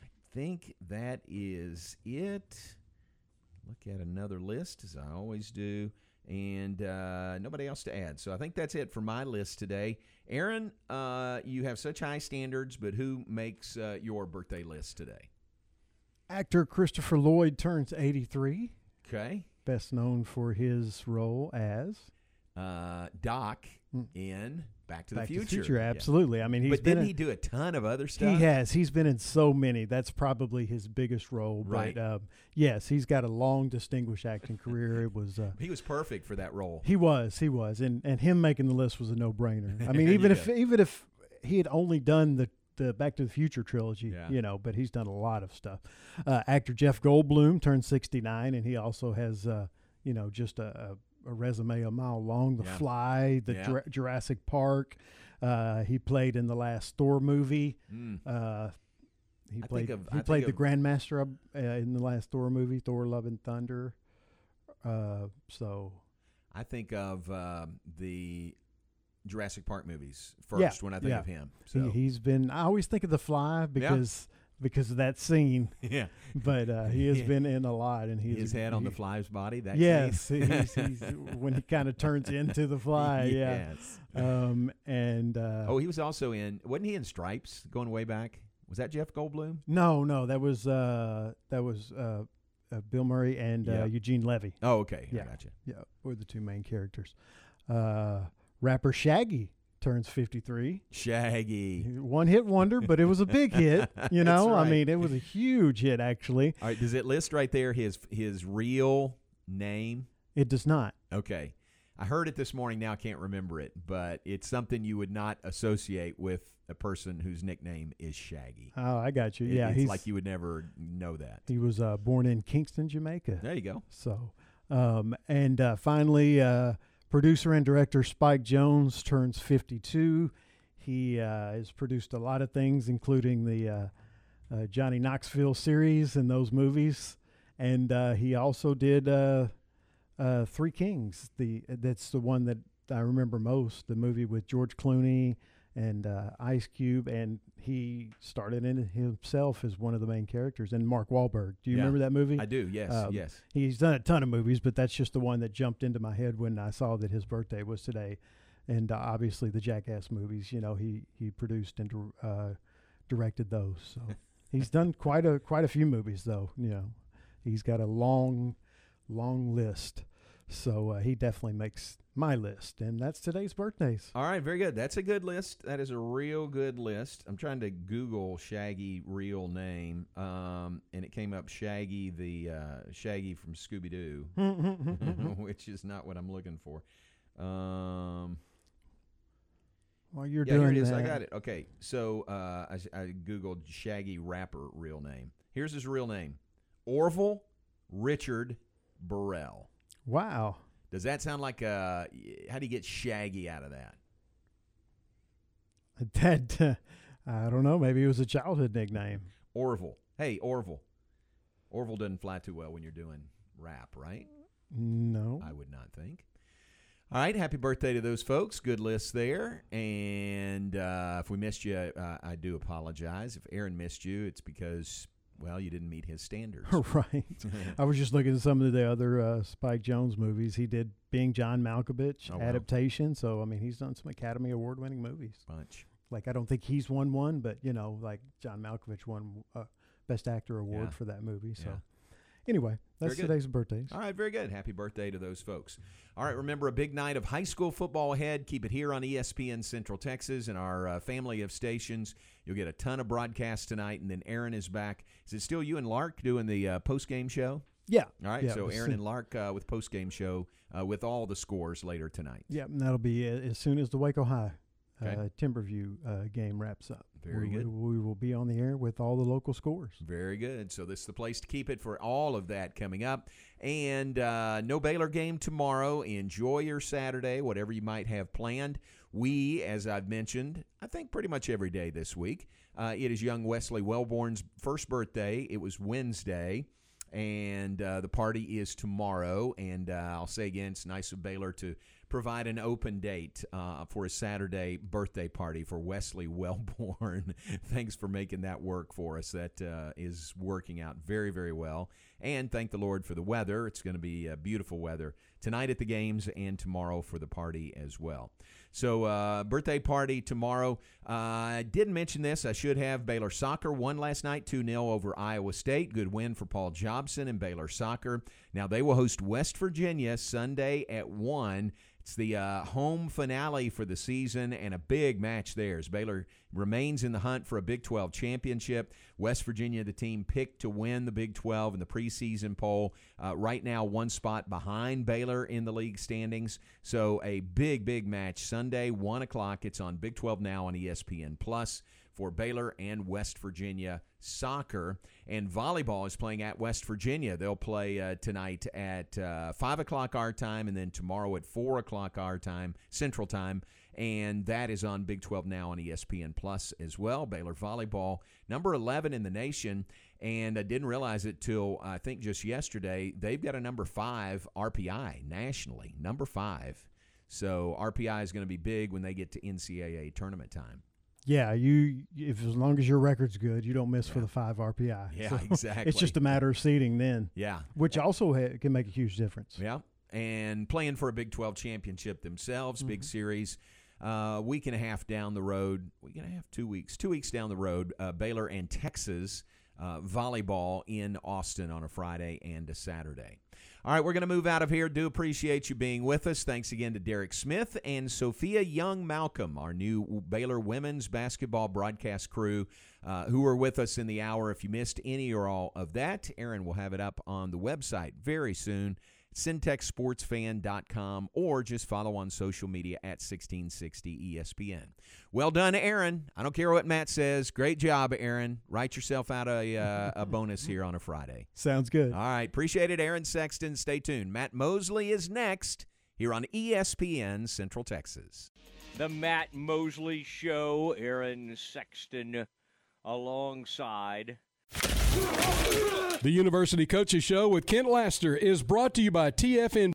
I think that is it. Look at another list as I always do. And uh, nobody else to add. So I think that's it for my list today. Aaron, uh, you have such high standards, but who makes uh, your birthday list today? Actor Christopher Lloyd turns 83. Okay. Best known for his role as Uh, Doc in Back to. Back the to the Future. Future, Yeah. absolutely. I mean, he's but been didn't in- he do a ton of other stuff? He has. He's been in so many. That's probably his biggest role. Right. But um, yes, he's got a long, distinguished acting career. It was. Uh, (laughs) He was perfect for that role. he was. He was. And and him making the list was a no brainer. I mean, (laughs) even if even if he had only done the the Back to the Future trilogy, Yeah. you know, but he's done a lot of stuff. Uh, actor Jeff Goldblum turned 69, and he also has, uh, you know, just a, a, a resume a mile long. The Yeah. Fly, the Yeah. Jura- Jurassic Park. Uh, he played in the last Thor movie. Mm. Uh, he I played. of- he think played the of- Grandmaster uh, in the last Thor movie, Thor: Love and Thunder. Uh, so I think of um, the Jurassic Park movies first yeah, when I think yeah. of him. So he's been. I always think of the Fly because because of that scene. (laughs) Yeah. but uh, he has Yeah. been in a lot, and he's His head on the fly's body. That yes, he's, he's, (laughs) when he kind of turns into the fly. Yeah. Yes. Um, and uh, oh, he was also in. Wasn't he in Stripes? Going way back. Was that Jeff Goldblum? no, no, that was uh, that was uh, uh, Bill Murray and Yeah. uh, Eugene Levy. Oh, okay. I Yeah, gotcha. Yeah, were the two main characters. Uh, rapper Shaggy turns 53. Shaggy. One hit wonder, but it was a big hit. (laughs) You know, I mean, it was a huge hit, actually. All right. Does it list right there his his real name? It does not. Okay. I heard it this morning. Now I can't remember it, but it's something you would not associate with a person whose nickname is Shaggy. Oh, I got you. It- Yeah, it's he's like you would never know that. He was uh, born in Kingston, Jamaica. There you go. So, um, and uh, finally, uh, producer and director Spike Jonze turns 52. He uh, has produced a lot of things, including the uh, uh, Johnny Knoxville series and those movies, and uh, he also did uh, Three Kings. The that's the one that I remember most. The movie with George Clooney and uh, Ice Cube, and he started in himself as one of the main characters. And Mark Wahlberg. Do you Yeah. remember that movie? I do, yes, Um, yes. He's done a ton of movies, but that's just the one that jumped into my head when I saw that his birthday was today. And uh, obviously the Jackass movies, you know, he he produced and uh, directed those. So (laughs) he's done quite a quite a few movies, though. You know, he's got a long, long list. So uh, he definitely makes my list, and that's today's birthdays. All right, very good. That's a good list. That is a real good list. I'm trying to Google Shaggy real name, um, and it came up Shaggy the uh, Shaggy from Scooby Doo, (laughs) (laughs) which is not what I'm looking for. Um, While you're yeah, doing here it is. that, I got it. Okay, so uh, I, I googled Shaggy rapper real name. Here's his real name: Orville Richard Burrell. Wow. Does that sound like uh How do you get Shaggy out of that? (laughs) That uh, I don't know. Maybe it was a childhood nickname. Orville. Hey, Orville. Orville doesn't fly too well when you're doing rap, right? No. I would not think. All right, happy birthday to those folks. Good list there. And uh, if we missed you, uh, I do apologize. If Aaron missed you, it's because, well, you didn't meet his standards. (laughs) right. (laughs) I was just looking at some of the other uh, Spike Jonze movies. He did Being John Malkovich Oh, wow. adaptation. So I mean, he's done some Academy Award winning movies. Bunch. Like I don't think he's won one, but you know, like John Malkovich won uh, Best Actor award Yeah. for that movie. So Yeah. Anyway, that's today's birthdays. All right, very good. Happy birthday to those folks. All right, remember a big night of high school football ahead. Keep it here on ESPN Central Texas and our uh, family of stations. You'll get a ton of broadcasts tonight, and then Aaron is back. Is it still you and Lark doing the uh, post game show? Yeah. All right, Yeah, so Aaron and Lark uh, with post game show uh, with all the scores later tonight. Yeah, and that'll be uh, as soon as the Waco High Okay. uh, Timberview uh, game wraps up. Very we, good. We, will be on the air with all the local scores. Very good. So this is the place to keep it for all of that coming up. And uh, no Baylor game tomorrow. Enjoy your Saturday, whatever you might have planned. We, as I've mentioned, I think pretty much every day this week. Uh, it is young Wesley Wellborn's first birthday. It was Wednesday. And uh, the party is tomorrow. And uh, I'll say again, it's nice of Baylor to provide an open date uh, for a Saturday birthday party for Wesley (laughs) Wellborn. Thanks for making that work for us. That uh, is working out very, very well. And thank the Lord for the weather. It's going to be uh, beautiful weather tonight at the games and tomorrow for the party as well. So, uh, birthday party tomorrow. Uh, I didn't mention this. I should have. Baylor soccer won last night 2 0 over Iowa State. Good win for Paul Jobson and Baylor soccer. Now, they will host West Virginia Sunday at 1. It's the uh, home finale for the season and a big match there as Baylor remains in the hunt for a Big 12 championship. West Virginia, the team picked to win the Big 12 in the preseason poll. Uh, right now, one spot behind Baylor in the league standings. So a big, big match Sunday, 1 o'clock. It's on Big 12 now on ESPN Plus for Baylor and West Virginia soccer. And volleyball is playing at West Virginia. They'll play uh, tonight at uh, 5 o'clock our time and then tomorrow at 4 o'clock our time, Central Time. And that is on Big 12 now on ESPN Plus as well. Baylor volleyball, number 11 in the nation. And I didn't realize it till I think just yesterday. They've got a number five RPI nationally, number five. So RPI is going to be big when they get to NCAA tournament time. Yeah, you if as long as your record's good, you don't miss for the five RPI. Yeah, So exactly. (laughs) It's just a matter of seeding then. Yeah. which also ha- can make a huge difference. Yeah, and playing for a Big 12 championship themselves, big Mm-hmm. series. Uh, week and a half down the road, week and a half, two weeks, two weeks down the road, uh, Baylor and Texas uh, volleyball in Austin on a Friday and a Saturday. All right, we're going to move out of here. Do appreciate you being with us. Thanks again to Derek Smith and Sophia Young Malcolm, our new Baylor women's basketball broadcast crew, uh, who were with us in the hour. If you missed any or all of that, Aaron will have it up on the website very soon. syntechsportsfan.com or just follow on social media at 1660 ESPN. Well done, Aaron. I don't care what Matt says. Great job, Aaron. Write yourself out a, uh, a bonus here on a Friday. Sounds good. All right. Appreciate it, Aaron Sexton. Stay tuned. Matt Mosley is next here on ESPN Central Texas. The Matt Mosley Show, Aaron Sexton alongside. The University Coaches Show with Kent Laster is brought to you by TFN